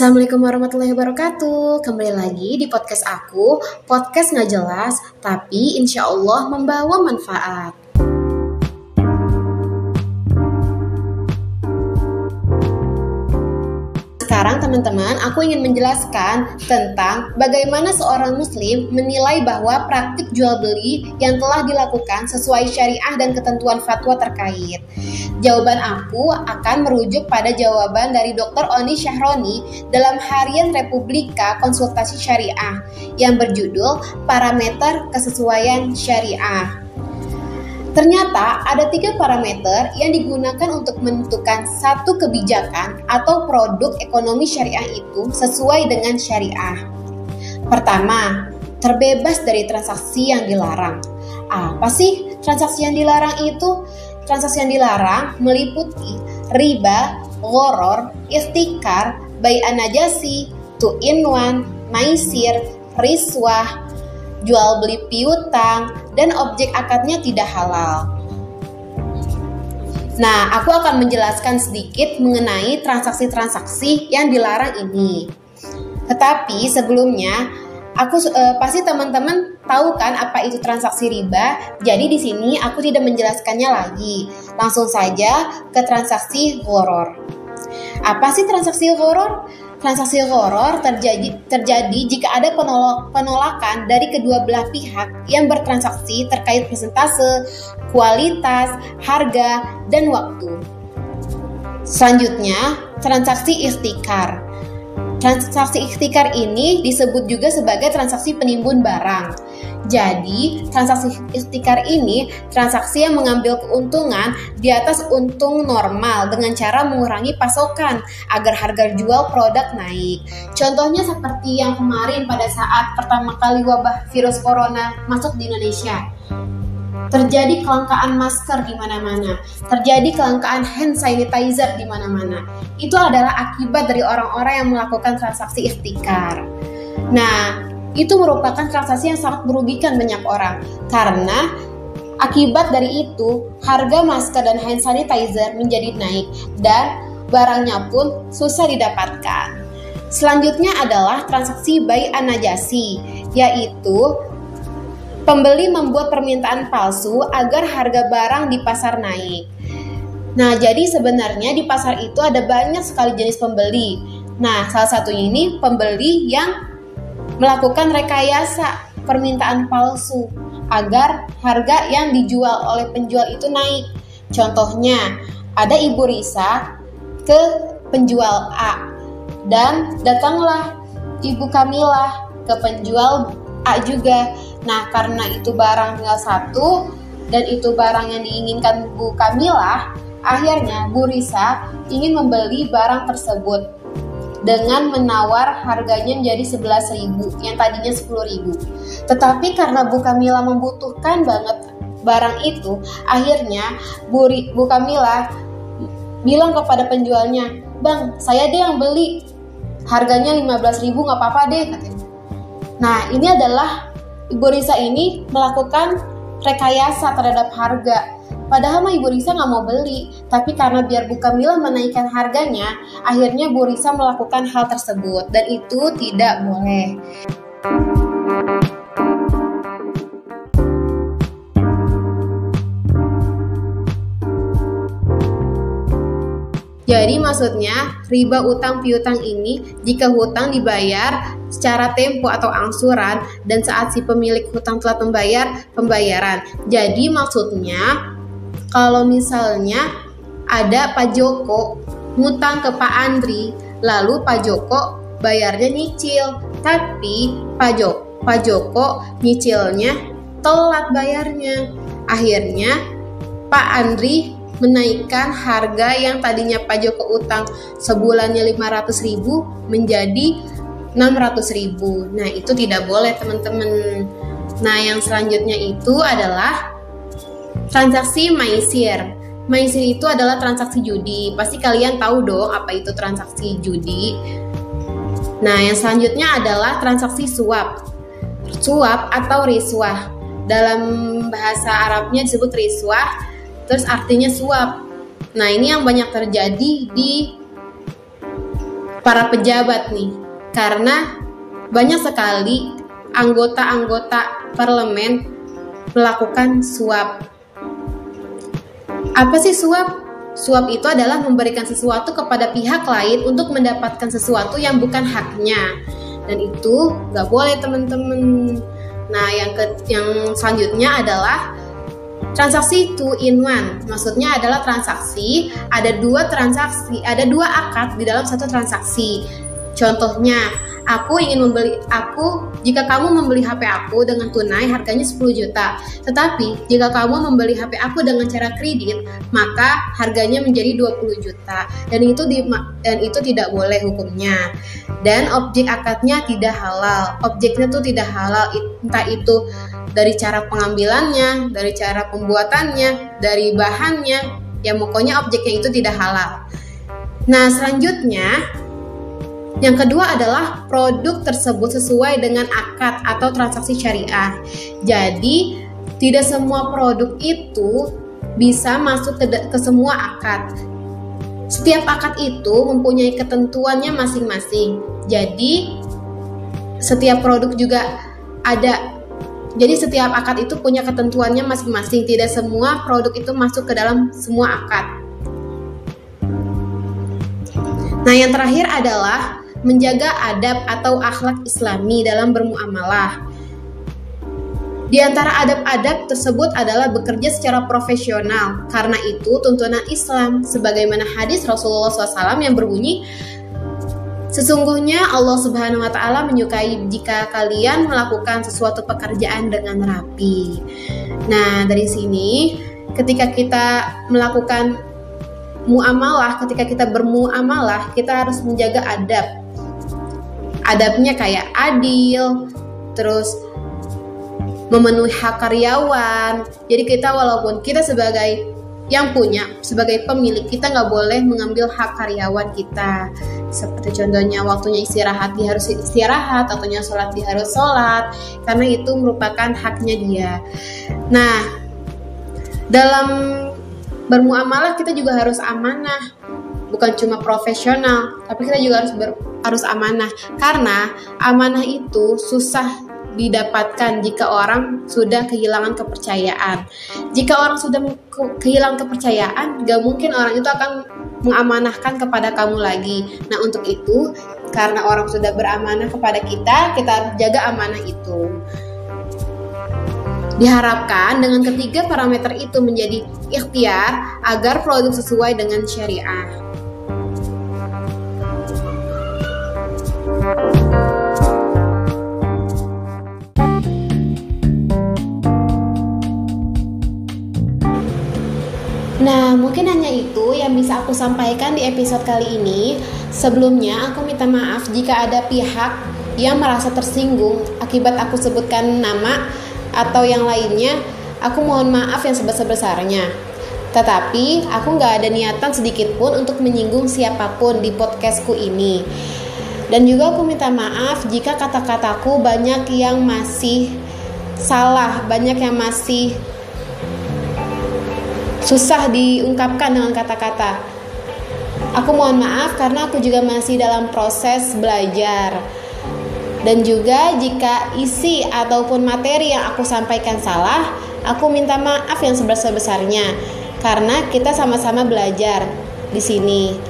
Assalamualaikum warahmatullahi wabarakatuh. Kembali lagi di podcast aku. Podcast nggak jelas Tapi insya Allah membawa manfaat Sekarang teman-teman, aku ingin menjelaskan tentang bagaimana seorang muslim menilai bahwa praktik jual beli yang telah dilakukan sesuai syariah dan ketentuan fatwa terkait. Jawaban aku akan merujuk pada jawaban dari Dr. Oni Syahroni dalam Harian Republika Konsultasi Syariah yang berjudul Parameter Kesesuaian Syariah. Ternyata ada tiga parameter yang digunakan untuk menentukan satu kebijakan atau produk ekonomi syariah itu sesuai dengan syariah. Pertama, terbebas dari transaksi yang dilarang. Apa sih transaksi yang dilarang itu? Transaksi yang dilarang meliputi riba, goror, istikar, bayi anajasi, two in one, maisir, riswah, jual beli piutang, dan objek akadnya tidak halal. Nah, aku akan menjelaskan sedikit mengenai transaksi-transaksi yang dilarang ini. Tetapi sebelumnya, aku eh, pasti teman-teman tahu kan apa itu transaksi riba. Jadi di sini aku tidak menjelaskannya lagi. Langsung saja ke transaksi horor. Apa sih transaksi horor? Transaksi horor terjadi, terjadi jika ada penolak, penolakan dari kedua belah pihak yang bertransaksi terkait persentase, kualitas, harga, dan waktu. Selanjutnya, transaksi ikhtikar. Transaksi ikhtikar ini disebut juga sebagai transaksi penimbun barang. Jadi, transaksi ikhtikar ini transaksi yang mengambil keuntungan di atas untung normal dengan cara mengurangi pasokan agar harga jual produk naik. Contohnya seperti yang kemarin pada saat pertama kali wabah virus corona masuk di Indonesia. Terjadi kelangkaan masker di mana-mana, terjadi kelangkaan hand sanitizer di mana-mana. Itu adalah akibat dari orang-orang yang melakukan transaksi ikhtikar. Nah, itu merupakan transaksi yang sangat merugikan banyak orang karena akibat dari itu harga masker dan hand sanitizer menjadi naik dan barangnya pun susah didapatkan. Selanjutnya adalah transaksi buy anajasi, yaitu pembeli membuat permintaan palsu agar harga barang di pasar naik. Nah, jadi sebenarnya di pasar itu ada banyak sekali jenis pembeli. Nah, salah satunya ini pembeli yang melakukan rekayasa permintaan palsu agar harga yang dijual oleh penjual itu naik. Contohnya, ada Ibu Risa ke penjual A dan datanglah Ibu Kamila ke penjual A juga. Nah, karena itu barang tinggal satu dan itu barang yang diinginkan Bu Kamila, akhirnya Bu Risa ingin membeli barang tersebut dengan menawar harganya menjadi 11.000 yang tadinya 10.000. Tetapi karena Bu Kamila membutuhkan banget barang itu, akhirnya Bu, Bu Kamila bilang kepada penjualnya, "Bang, saya deh yang beli. Harganya 15.000 nggak apa-apa deh," katanya. Nah, ini adalah Ibu Risa ini melakukan rekayasa terhadap harga Padahal mah Ibu Risa nggak mau beli, tapi karena biar Bu Kamila menaikkan harganya, akhirnya Bu Risa melakukan hal tersebut dan itu tidak boleh. Jadi maksudnya riba utang piutang ini jika hutang dibayar secara tempo atau angsuran dan saat si pemilik hutang telah membayar pembayaran. Jadi maksudnya kalau misalnya ada Pak Joko ngutang ke Pak Andri, lalu Pak Joko bayarnya nyicil, tapi Pak Joko, Pak Joko nyicilnya telat bayarnya. Akhirnya Pak Andri menaikkan harga yang tadinya Pak Joko utang sebulannya 500 ribu menjadi 600 ribu. Nah itu tidak boleh teman-teman. Nah yang selanjutnya itu adalah Transaksi maisir. Maisir itu adalah transaksi judi. Pasti kalian tahu dong apa itu transaksi judi. Nah, yang selanjutnya adalah transaksi suap. Suap atau riswah. Dalam bahasa Arabnya disebut riswah, terus artinya suap. Nah, ini yang banyak terjadi di para pejabat nih karena banyak sekali anggota-anggota parlemen melakukan suap. Apa sih suap? Suap itu adalah memberikan sesuatu kepada pihak lain untuk mendapatkan sesuatu yang bukan haknya. Dan itu nggak boleh teman-teman. Nah, yang ke yang selanjutnya adalah transaksi two in one. Maksudnya adalah transaksi ada dua transaksi, ada dua akad di dalam satu transaksi. Contohnya, aku ingin membeli aku jika kamu membeli HP aku dengan tunai harganya 10 juta. Tetapi jika kamu membeli HP aku dengan cara kredit maka harganya menjadi 20 juta. Dan itu di, dan itu tidak boleh hukumnya. Dan objek akadnya tidak halal. Objeknya tuh tidak halal entah itu dari cara pengambilannya dari cara pembuatannya dari bahannya ya pokoknya objeknya itu tidak halal. Nah selanjutnya yang kedua adalah produk tersebut sesuai dengan akad atau transaksi syariah. Jadi, tidak semua produk itu bisa masuk ke, ke semua akad. Setiap akad itu mempunyai ketentuannya masing-masing. Jadi, setiap produk juga ada jadi setiap akad itu punya ketentuannya masing-masing. Tidak semua produk itu masuk ke dalam semua akad. Nah, yang terakhir adalah menjaga adab atau akhlak islami dalam bermuamalah. Di antara adab-adab tersebut adalah bekerja secara profesional. Karena itu tuntunan Islam sebagaimana hadis Rasulullah SAW yang berbunyi Sesungguhnya Allah Subhanahu wa taala menyukai jika kalian melakukan sesuatu pekerjaan dengan rapi. Nah, dari sini ketika kita melakukan muamalah, ketika kita bermuamalah, kita harus menjaga adab adabnya kayak adil, terus memenuhi hak karyawan. Jadi kita walaupun kita sebagai yang punya sebagai pemilik kita nggak boleh mengambil hak karyawan kita seperti contohnya waktunya istirahat dia harus istirahat waktunya sholat dia harus sholat karena itu merupakan haknya dia nah dalam bermuamalah kita juga harus amanah bukan cuma profesional tapi kita juga harus ber, harus amanah karena amanah itu susah didapatkan jika orang sudah kehilangan kepercayaan. Jika orang sudah kehilangan kepercayaan, gak mungkin orang itu akan mengamanahkan kepada kamu lagi. Nah, untuk itu, karena orang sudah beramanah kepada kita, kita harus jaga amanah itu. Diharapkan dengan ketiga parameter itu menjadi ikhtiar agar produk sesuai dengan syariah. Nah, mungkin hanya itu yang bisa aku sampaikan di episode kali ini. Sebelumnya, aku minta maaf jika ada pihak yang merasa tersinggung akibat aku sebutkan nama atau yang lainnya. Aku mohon maaf yang sebesar-besarnya. Tetapi, aku nggak ada niatan sedikit pun untuk menyinggung siapa pun di podcastku ini. Dan juga aku minta maaf jika kata-kataku banyak yang masih salah, banyak yang masih susah diungkapkan dengan kata-kata. Aku mohon maaf karena aku juga masih dalam proses belajar. Dan juga jika isi ataupun materi yang aku sampaikan salah, aku minta maaf yang sebesar-besarnya karena kita sama-sama belajar di sini.